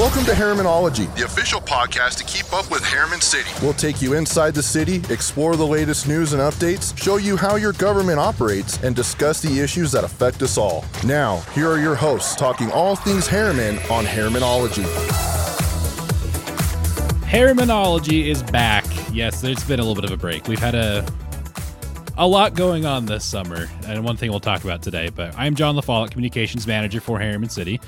Welcome to Herrimanology. the official podcast to keep up with Herriman City. We'll take you inside the city, explore the latest news and updates, show you how your government operates, and discuss the issues that affect us all. Now, here are your hosts talking all things Herriman on Herrimanology. Herrimanology is back. Yes, there's been a little bit of a break. We've had a a lot going on this summer, and one thing we'll talk about today. But I'm John LaFollette, Communications Manager for Herriman City,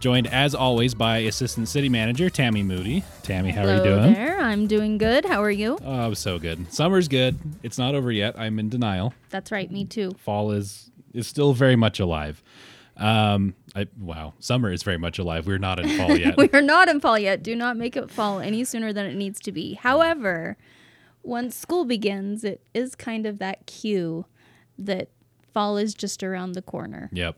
joined as always by Assistant City Manager Tammy Moody. Tammy, how are you Hello doing? there. I'm doing good. How are you? Oh, I'm so good. Summer's good. It's not over yet. I'm in denial. That's right. Me too. Fall is is still very much alive. Um, I, wow, summer is very much alive. We're not in fall yet. We are not in fall yet. Do not make it fall any sooner than it needs to be. However, once school begins, it is kind of that cue that fall is just around the corner. Yep.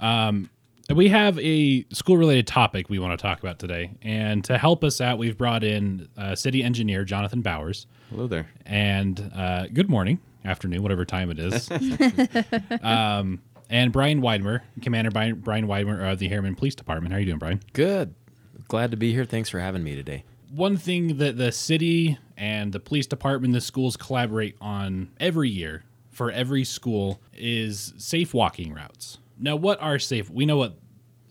Um, we have a school related topic we want to talk about today. And to help us out, we've brought in uh, city engineer Jonathan Bowers. Hello there. And uh, good morning, afternoon, whatever time it is. um, and Brian Weidmer, Commander Brian, Brian Weidmer of the Herriman Police Department. How are you doing, Brian? Good. Glad to be here. Thanks for having me today. one thing that the city and the police department, the schools collaborate on every year for every school is safe walking routes. Now, what are safe? We know what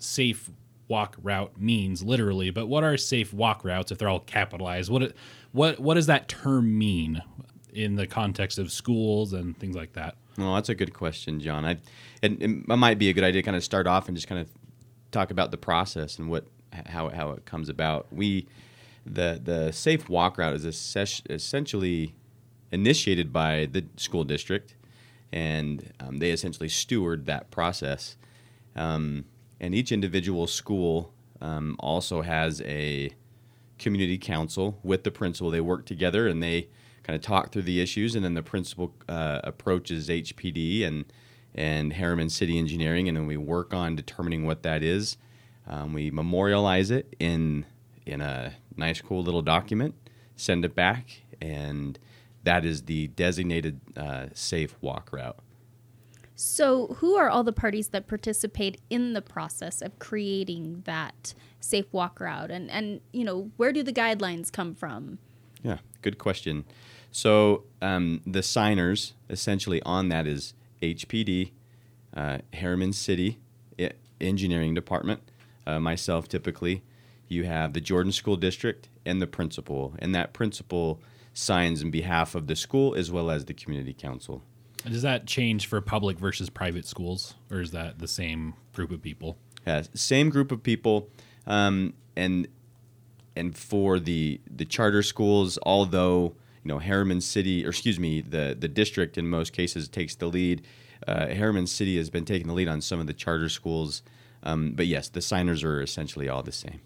safe walk route means literally, but what are safe walk routes if they're all capitalized? What what what does that term mean in the context of schools and things like that? Well, that's a good question, John. I, and it might be a good idea to kind of start off and just kind of talk about the process and what how how it comes about. We the the safe walk route is essen- essentially initiated by the school district, and um, they essentially steward that process. Um, and each individual school um, also has a community council with the principal. They work together and they kind of talk through the issues, and then the principal uh, approaches HPD and and Herriman City Engineering, and then we work on determining what that is. Um, we memorialize it in in a nice, cool little document, send it back, and that is the designated uh, safe walk route. So, who are all the parties that participate in the process of creating that safe walk route? And, and you know, where do the guidelines come from? Yeah, good question. So um, the signers essentially on that is HPD, uh, Herriman City I- Engineering Department, uh, myself typically. You have the Jordan School District and the principal, and that principal signs in behalf of the school as well as the community council. Does that change for public versus private schools, or is that the same group of people? Yeah, same group of people, um, and and for the the charter schools, although you know Herriman City, or excuse me, the the district in most cases takes the lead. Uh, Herriman City has been taking the lead on some of the charter schools, um, but yes, the signers are essentially all the same.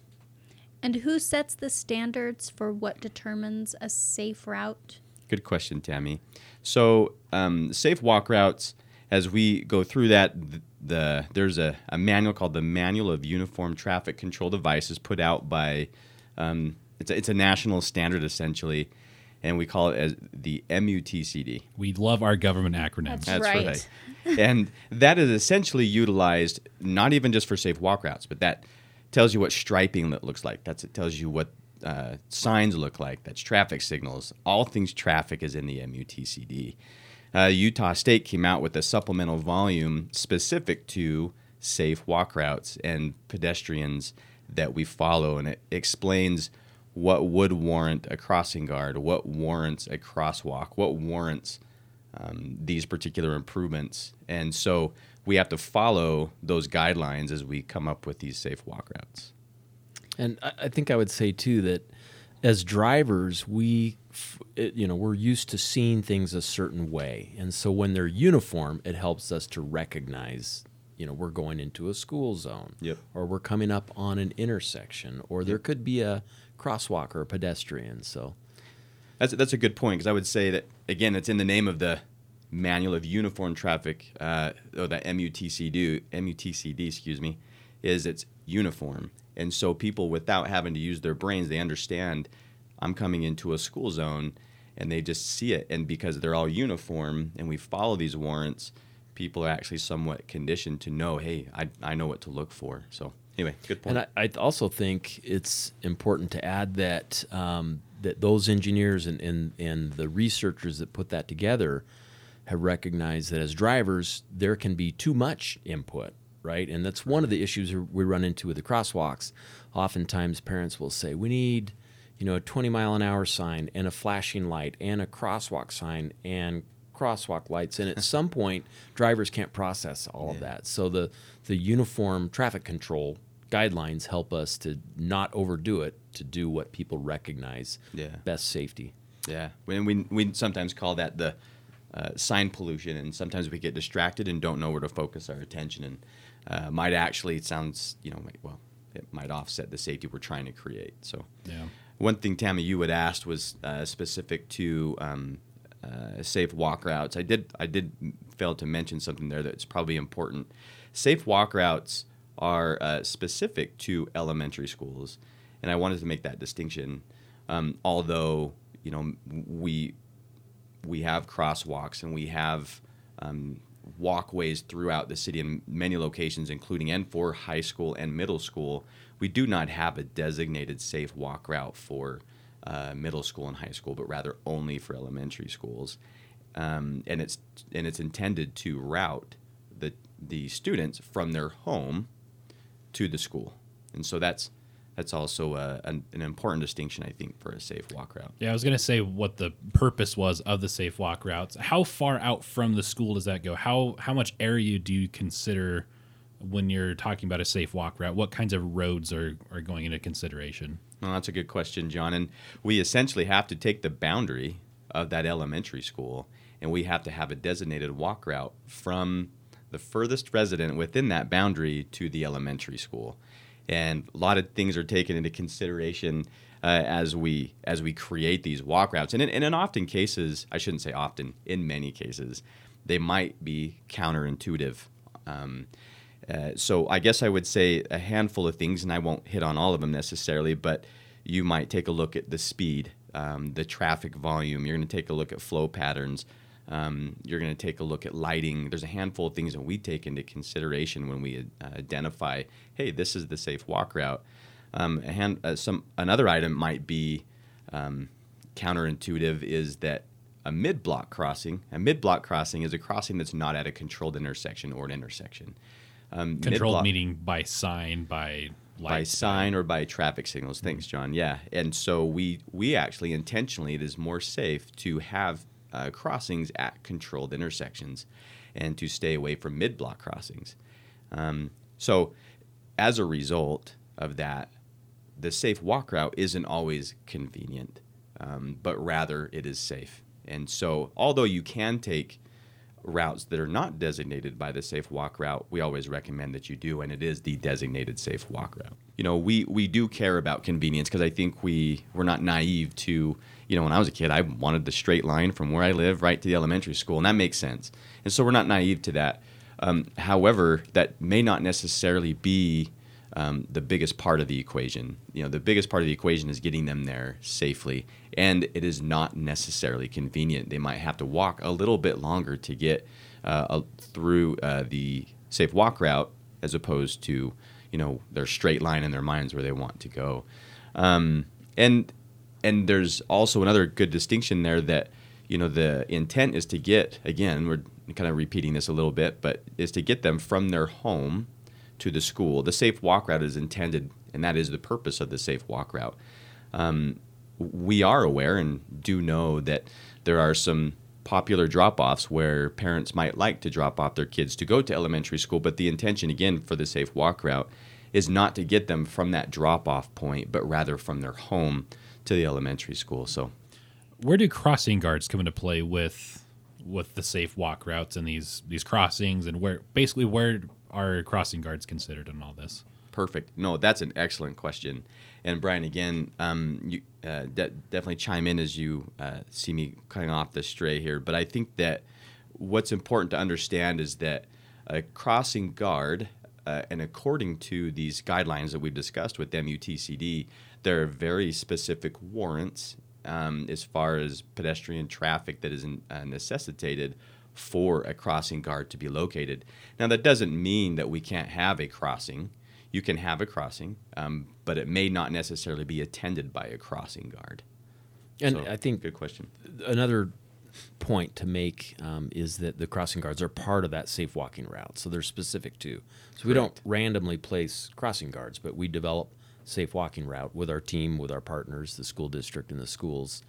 And who sets the standards for what determines a safe route? Good question, Tammy. So, um, safe walk routes, as we go through that, th- the there's a, a manual called the Manual of Uniform Traffic Control Devices put out by, um, it's, a, it's a national standard essentially, and we call it as the MUTCD. We love our government acronyms. That's right. and that is essentially utilized not even just for safe walk routes, but that tells you what striping lo- looks like. That's it tells you what uh, signs look like. That's traffic signals. All things traffic is in the MUTCD. Uh, Utah State came out with a supplemental volume specific to safe walk routes and pedestrians that we follow, and it explains what would warrant a crossing guard, what warrants a crosswalk, what warrants um, these particular improvements. And so we have to follow those guidelines as we come up with these safe walk routes. And I, I think I would say too that as drivers, we, you know, we're used to seeing things a certain way, and so when they're uniform, it helps us to recognize, you know, we're going into a school zone, Yep. or we're coming up on an intersection, or there could be a crosswalk or a pedestrian. So That's that's a good point because I would say that again, it's in the name of the Manual of Uniform Traffic, uh, or the MUTCD, MUTCD, excuse me, is it's uniform, and so people without having to use their brains, they understand I'm coming into a school zone, and they just see it, and because they're all uniform and we follow these warrants, people are actually somewhat conditioned to know, hey, I I know what to look for. So Anyway, good point. And I, I also think it's important to add that um, that those engineers and, and and the researchers that put that together have recognized that as drivers there can be too much input, right? And that's one of the issues we run into with the crosswalks. Oftentimes, parents will say, "We need." You know, a 20 mile an hour sign and a flashing light and a crosswalk sign and crosswalk lights and at some point drivers can't process all of that so the the uniform traffic control guidelines help us to not overdo it to do what people recognize Yeah. best safety Yeah, when we we sometimes call that the uh, sign pollution, and sometimes we get distracted and don't know where to focus our attention, and uh, might actually it sounds you know well it might offset the safety we're trying to create. So Yeah. one thing Tammy you had asked was uh, specific to um, uh, safe walk routes. I did I did fail to mention something there that's probably important. Safe walk routes are uh, specific to elementary schools, and I wanted to make that distinction. Um, although you know we we have crosswalks and we have um, walkways throughout the city in many locations, including N4, high school and middle school. We do not have a designated safe walk route for uh, middle school and high school, but rather only for elementary schools. Um, and it's and it's intended to route the the students from their home to the school, and so that's that's also uh, an, an important distinction, I think, for a safe walk route. Yeah, I was gonna say what the purpose was of the safe walk routes. How far out from the school does that go? How how much area do you consider when you're talking about a safe walk route? What kinds of roads are, are going into consideration? Well, that's a good question, John. And we essentially have to take the boundary of that elementary school and we have to have a designated walk route from the furthest resident within that boundary to the elementary school. And a lot of things are taken into consideration uh, as we as we create these walk routes. And in, and in often cases, I shouldn't say often, in many cases, they might be counterintuitive. Um, uh, so I guess I would say a handful of things, and I won't hit on all of them necessarily, but you might take a look at the speed, um, the traffic volume. You're going to take a look at flow patterns. Um, you're going to take a look at lighting. There's a handful of things that we take into consideration when we uh, identify, hey, this is the safe walk route. Um, a hand, uh, some another item might be um, counterintuitive is that a mid-block crossing. A mid-block crossing is a crossing that's not at a controlled intersection or an intersection. Um, Controlled mid-block- meaning by sign, by lights, by sign or by traffic signals. Thanks, John. Yeah, and so we we actually intentionally it is more safe to have uh, crossings at controlled intersections, and to stay away from mid block crossings. Um, so, as a result of that, the safe walk route isn't always convenient, um, but rather it is safe. And so, although you can take routes that are not designated by the safe walk route, we always recommend that you do, and it is the designated safe walk route. You know, we, we do care about convenience because I think we we're not naive to, you know, when I was a kid, I wanted the straight line from where I live right to the elementary school, and that makes sense. And so we're not naive to that. Um, however, that may not necessarily be um, the biggest part of the equation. You know, the biggest part of the equation is getting them there safely, and it is not necessarily convenient. They might have to walk a little bit longer to get uh, through uh, the safe walk route, as opposed to you know their straight line in their minds where they want to go. Um, and and there's also another good distinction there that you know the intent is to get again we're kind of repeating this a little bit, but is to get them from their home to the school. The safe walk route is intended, and that is the purpose of the safe walk route. Um, we are aware and do know that there are some popular drop offs where parents might like to drop off their kids to go to elementary school, but the intention, again, for the safe walk route is not to get them from that drop off point, but rather from their home to the elementary school. So, Where do crossing guards come into play with with the safe walk routes and these these crossings and where basically where are crossing guards considered in all this? Perfect. No, that's an excellent question. And Brian, again, um, you uh, de- definitely chime in as you uh, see me cutting off the stray here. But I think that what's important to understand is that a crossing guard, uh, and according to these guidelines that we've discussed with MUTCD, there are very specific warrants um, as far as pedestrian traffic that is in, uh, necessitated for a crossing guard to be located. Now, that doesn't mean that we can't have a crossing. You can have a crossing, um, but it may not necessarily be attended by a crossing guard. And So, I think good question. another point to make um, is that the crossing guards are part of that safe walking route, so they're specific to. So we don't randomly place crossing guards, but we develop safe walking route with our team, with our partners, the school district, and the schools,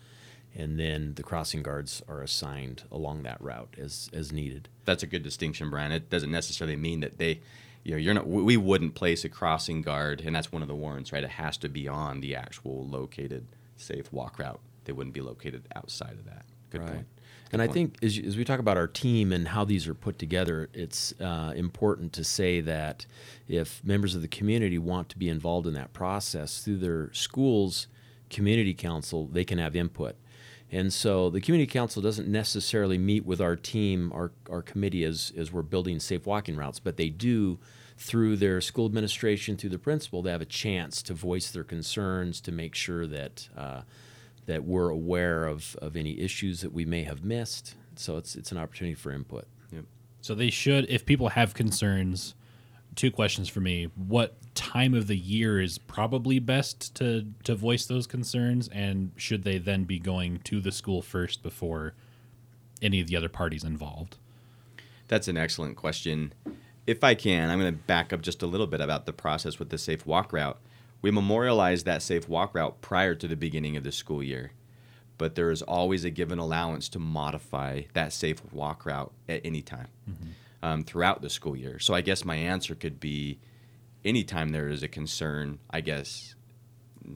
and then the crossing guards are assigned along that route as as needed. That's a good distinction, Brian. It doesn't necessarily mean that they, you know, you're not. We wouldn't place a crossing guard, and that's one of the warrants, right? It has to be on the actual located safe walk route. They wouldn't be located outside of that. Good right. point. And I think as, as we talk about our team and how these are put together, it's uh, important to say that if members of the community want to be involved in that process through their schools community council, they can have input. And so the community council doesn't necessarily meet with our team, our, our committee as, as we're building safe walking routes, but they do through their school administration, through the principal, they have a chance to voice their concerns to make sure that uh, that we're aware of, of any issues that we may have missed. So it's it's an opportunity for input. Yep. So they should, if people have concerns, two questions for me. What time of the year is probably best to, to voice those concerns? And should they then be going to the school first before any of the other parties involved? That's an excellent question. If I can, I'm going to back up just a little bit about the process with the safe walk route. We memorialize that safe walk route prior to the beginning of the school year, but there is always a given allowance to modify that safe walk route at any time um, throughout the school year. So I guess my answer could be anytime there is a concern, I guess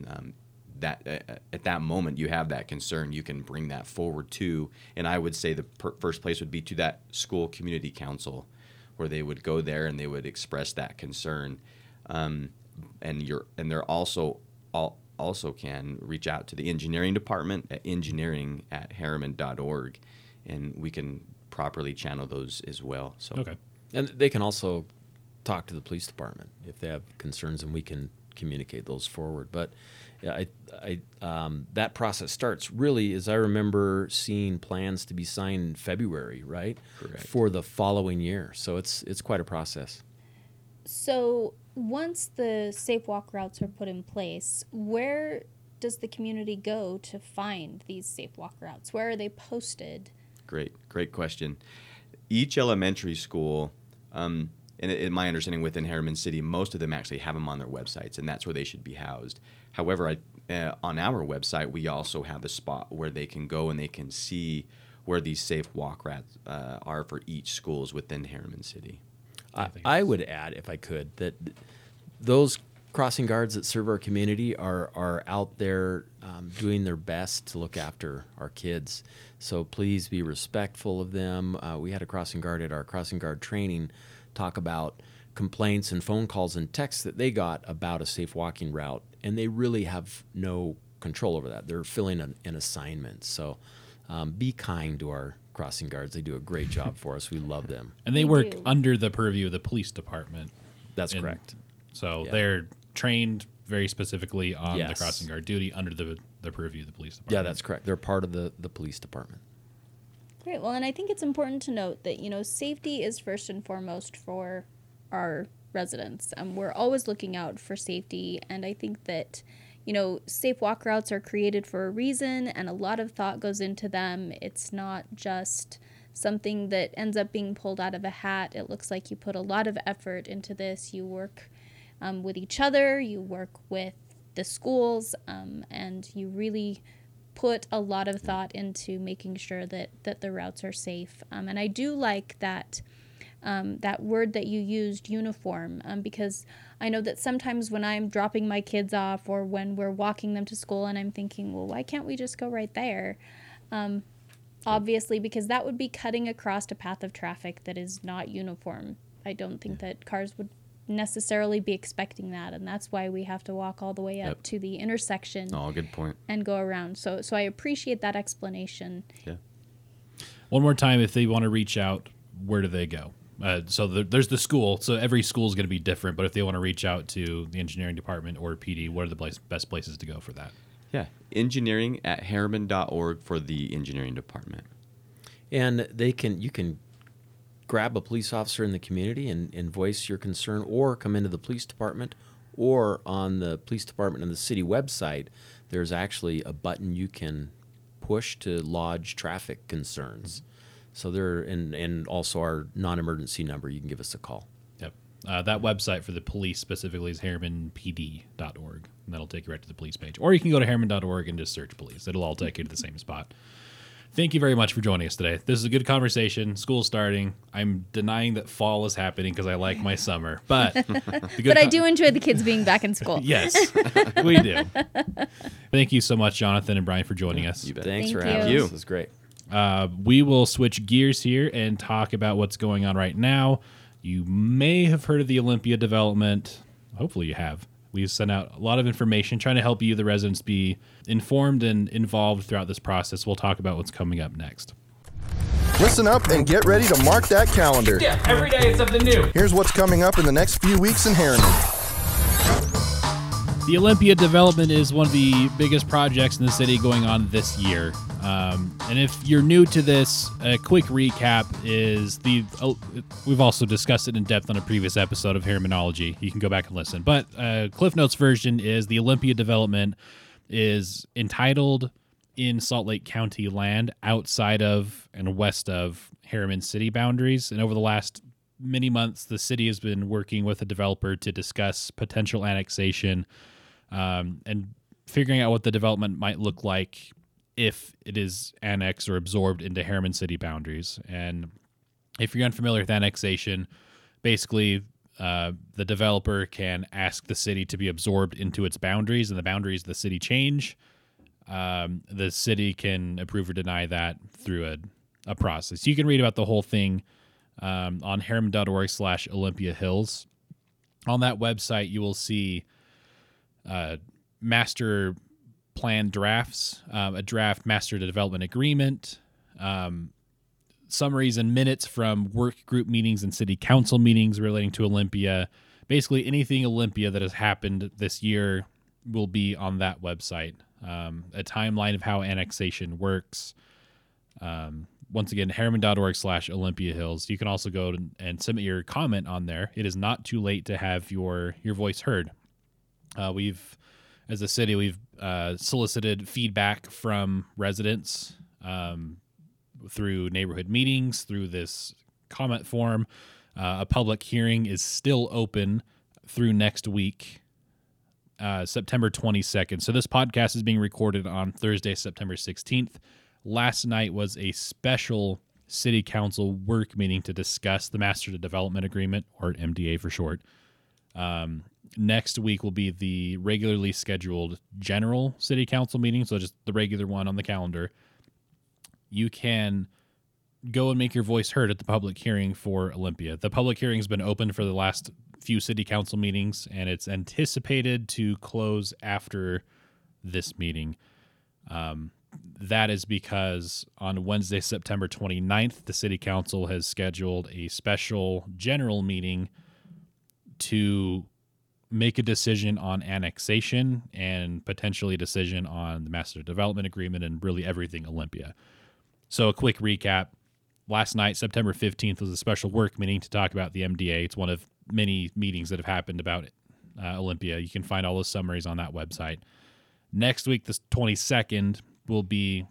um, that uh, at that moment you have that concern, you can bring that forward to, and I would say the per- first place would be to that school community council, where they would go there and they would express that concern, um, and you're and they're also all, also can reach out to the engineering department at engineering at herriman.org, and we can properly channel those as well. So Okay. And they can also talk to the police department if they have concerns, and we can communicate those forward. But I, I, um, that process starts really, as I remember, seeing plans to be signed in February, right? Correct. For the following year. So it's it's quite a process. So once the safe walk routes are put in place, where does the community go to find these safe walk routes? Where are they posted? Great, great question. Each elementary school, um, and in my understanding within Herriman City, most of them actually have them on their websites, and that's where they should be housed. However, I, uh, on our website, we also have a spot where they can go and they can see where these safe walk routes uh, are for each schools within Herriman City. I, think I would add, if I could, that those crossing guards that serve our community are are out there um, doing their best to look after our kids. So please be respectful of them. Uh, we had a crossing guard at our crossing guard training talk about complaints and phone calls and texts that they got about a safe walking route, and they really have no control over that. They're filling an, an assignment. So um, be kind to our crossing guards. They do a great job for us. We love them. And they We work do. under the purview of the police department. That's And correct. So Yeah. they're trained very specifically on the crossing guard duty under the the purview of the police department. Yeah, that's correct. They're part of the, the police department. Great. Well, and I think it's important to note that, you know, safety is first and foremost for our residents. Um, we're always looking out for safety. And I think that, you know, safe walk routes are created for a reason and a lot of thought goes into them. It's not just something that ends up being pulled out of a hat. It looks like you put a lot of effort into this. You work um, with each other, you work with the schools, um, and you really put a lot of thought into making sure that that the routes are safe. Um, and I do like that um, that word that you used, uniform, um, because I know that sometimes when I'm dropping my kids off or when we're walking them to school, and I'm thinking, well, why can't we just go right there? Um, obviously, because that would be cutting across a path of traffic that is not uniform. I don't think that cars would necessarily be expecting that, and that's why we have to walk all the way up Yep. to the intersection Oh, good and go around. So so I appreciate that explanation. Yeah. One more time, if they want to reach out, where do they go? Uh, so the, there's the school. So every school is going to be different. But if they want to reach out to the engineering department or PD, what are the place, best places to go for that? Yeah. Engineering at herriman.org for the engineering department. And they can you can grab a police officer in the community and, and voice your concern, or come into the police department, or on the police department and the city website, there's actually a button you can push to lodge traffic concerns. So there, and and also our non-emergency number, you can give us a call. Yep. Uh, that website for the police specifically is herrimanpd.org, and that'll take you right to the police page. Or you can go to herriman.org and just search police. It'll all take you to the same spot. Thank you very much for joining us today. This is a good conversation. School's starting. I'm denying that fall is happening because I like my summer, but But I con- do enjoy the kids being back in school. Yes, we do. Thank you so much, Jonathan and Brian, for joining us. You bet. Thanks Thank for having you. us. This is great. Uh, we will switch gears here and talk about what's going on right now. You may have heard of the Olympia development. Hopefully, you have. We sent out a lot of information trying to help you, the residents, be informed and involved throughout this process. We'll talk about what's coming up next. Listen up and get ready to mark that calendar. Yeah, every day it's something new. Here's what's coming up in the next few weeks in Herriman. The Olympia development is one of the biggest projects in the city going on this year. Um, and if you're new to this, a quick recap is the. Oh, we've also discussed it in depth on a previous episode of Herrimanology. You can go back and listen. But uh, Cliff Notes version is the Olympia development is entitled in Salt Lake County land outside of and west of Herriman city boundaries. And over the last many months, the city has been working with a developer to discuss potential annexation um, and figuring out what the development might look like if it is annexed or absorbed into Herriman city boundaries. And if you're unfamiliar with annexation, basically uh, the developer can ask the city to be absorbed into its boundaries, and the boundaries of the city change. Um, the city can approve or deny that through a, a process. You can read about the whole thing um, on herriman.org slash Olympia Hills. On that website, you will see uh, master plan drafts, um, a draft master development agreement, um, summaries and minutes from work group meetings and city council meetings relating to Olympia. Basically, anything Olympia that has happened this year will be on that website. Um, a timeline of how annexation works. Um, once again, herriman.org slash Olympia Hills. You can also go and submit your comment on there. It is not too late to have your your voice heard. Uh, we've, as a city, we've uh, solicited feedback from residents um, through neighborhood meetings, through this comment form. Uh, a public hearing is still open through next week, uh, September 22nd. So this podcast is being recorded on Thursday, September 16th. Last night was a special city council work meeting to discuss the master development agreement, or MDA for short. Um, next week will be the regularly scheduled general city council meeting, so just the regular one on the calendar. You can go and make your voice heard at the public hearing for Olympia. The public hearing has been open for the last few city council meetings, and it's anticipated to close after this meeting. Um, that is because on Wednesday, September 29th, the city council has scheduled a special general meeting to make a decision on annexation and potentially a decision on the master development agreement and really everything Olympia. So, a quick recap. Last night, September 15th, was a special work meeting to talk about the MDA. It's one of many meetings that have happened about uh, Olympia. You can find all those summaries on that website. Next week, the 22nd, will be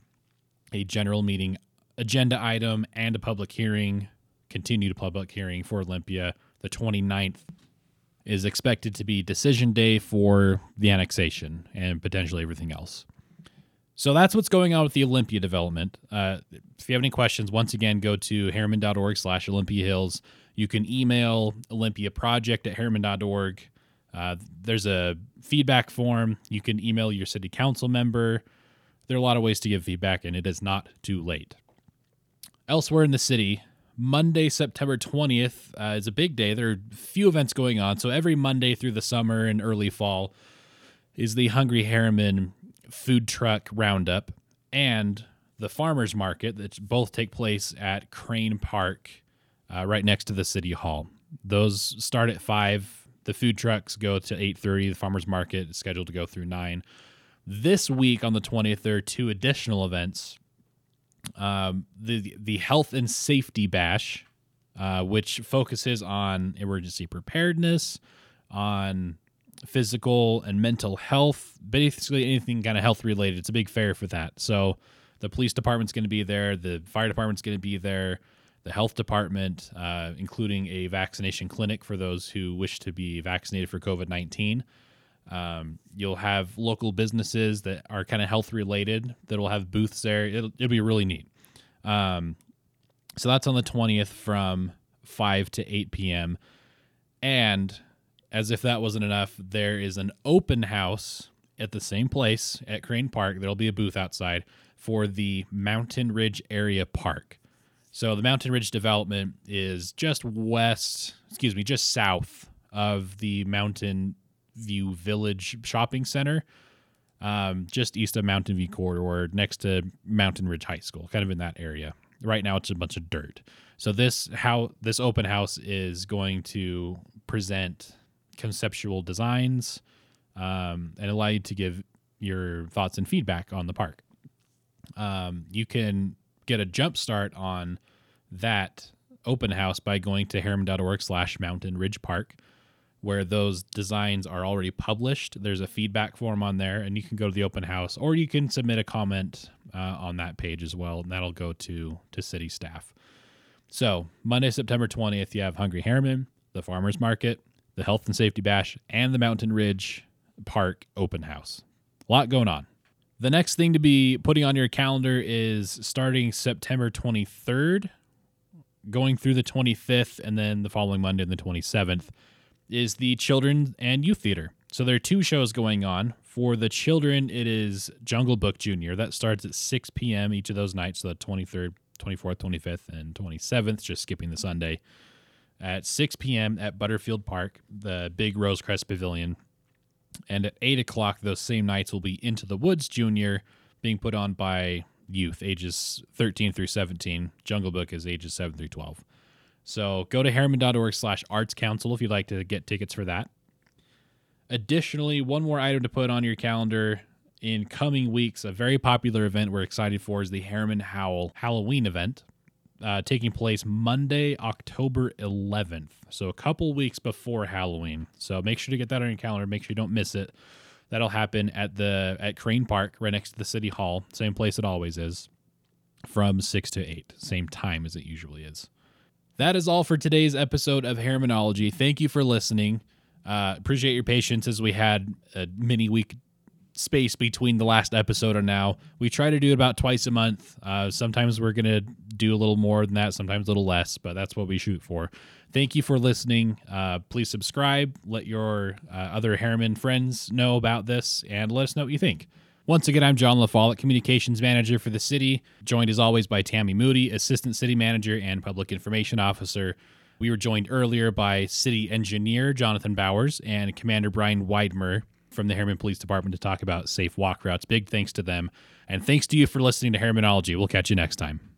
a general meeting agenda item and a public hearing, continued public hearing for Olympia. The 29th is expected to be decision day for the annexation and potentially everything else. So that's what's going on with the Olympia development. Uh, if you have any questions, once again, go to herriman.org slash Olympia Hills. You can email Olympia Project at herriman.org. Uh, there's a feedback form. You can email your city council member. There are a lot of ways to give feedback, and it is not too late. Elsewhere in the city, Monday, September 20th uh, is a big day. There are few events going on. So every Monday through the summer and early fall is the Hungry Herriman food truck roundup and the farmers market that both take place at Crane Park uh, right next to the city hall. Those start at 5. The food trucks go to 8:30. The farmers market is scheduled to go through 9. This week on the 20th there are two additional events. Um, the the health and safety bash uh, which focuses on emergency preparedness, on physical and mental health, basically anything kind of health related. It's a big fair for that. So the police department's going to be there, the fire department's going to be there, the health department, uh, including a vaccination clinic for those who wish to be vaccinated for COVID 19. Um, you'll have local businesses that are kind of health related that'll have booths there. It'll, it'll be really neat. Um, so that's on the 20th from 5 to 8 p.m. And as if that wasn't enough, there is an open house at the same place at Crane Park. There'll be a booth outside for the Mountain Ridge Area Park. So the Mountain Ridge development is just west, excuse me, just south of the Mountain View Village Shopping Center, um, just east of Mountain View Corridor, next to Mountain Ridge High School, kind of in that area. Right now, it's a bunch of dirt. So this how this open house is going to present conceptual designs um, and allow you to give your thoughts and feedback on the park. Um, you can get a jump start on that open house by going to herriman.org slash mountain ridge park where those designs are already published there's a feedback form on there and you can go to the open house or you can submit a comment uh, on that page as well and that'll go to to city staff. So monday september 20th you have hungry herriman the farmers market the health and safety bash and the mountain ridge park open house. A lot going on. The next thing to be putting on your calendar is starting September 23rd, going through the 25th, and then the following Monday, the 27th, is the Children and Youth Theater. So there are two shows going on. For the children, it is Jungle Book Junior. That starts at 6 p.m. each of those nights, so the 23rd, 24th, 25th, and 27th, just skipping the Sunday, at 6 p.m. at Butterfield Park, the big Rosecrest Pavilion. And at 8 o'clock, those same nights will be Into the Woods Junior, being put on by youth, ages 13 through 17. Jungle Book is ages 7 through 12. So go to herriman.org slash arts council if you'd like to get tickets for that. Additionally, one more item to put on your calendar in coming weeks, a very popular event we're excited for is the Herriman Howl Halloween event, uh, taking place Monday, October 11th. So a couple weeks before Halloween. So make sure to get that on your calendar. Make sure you don't miss it. That'll happen at the at Crane Park, right next to the city hall, same place it always is, from six to eight, same time as it usually is. That is all for today's episode of Herrimanology. Thank you for listening. Uh, appreciate your patience as we had a mini week space between the last episode and now. We try to do it about twice a month. Uh, sometimes we're going to do a little more than that, sometimes a little less, but that's what we shoot for. Thank you for listening. Uh, please subscribe. Let your uh, other Herriman friends know about this and let us know what you think. Once again, I'm John LaFollette, Communications Manager for the city, joined as always by Tammy Moody, Assistant City Manager and Public Information Officer. We were joined earlier by City Engineer Jonathan Bowers and Commander Brian Weidmer from the Herriman Police Department to talk about safe walk routes. Big thanks to them. And thanks to you for listening to Herrimanology. We'll catch you next time.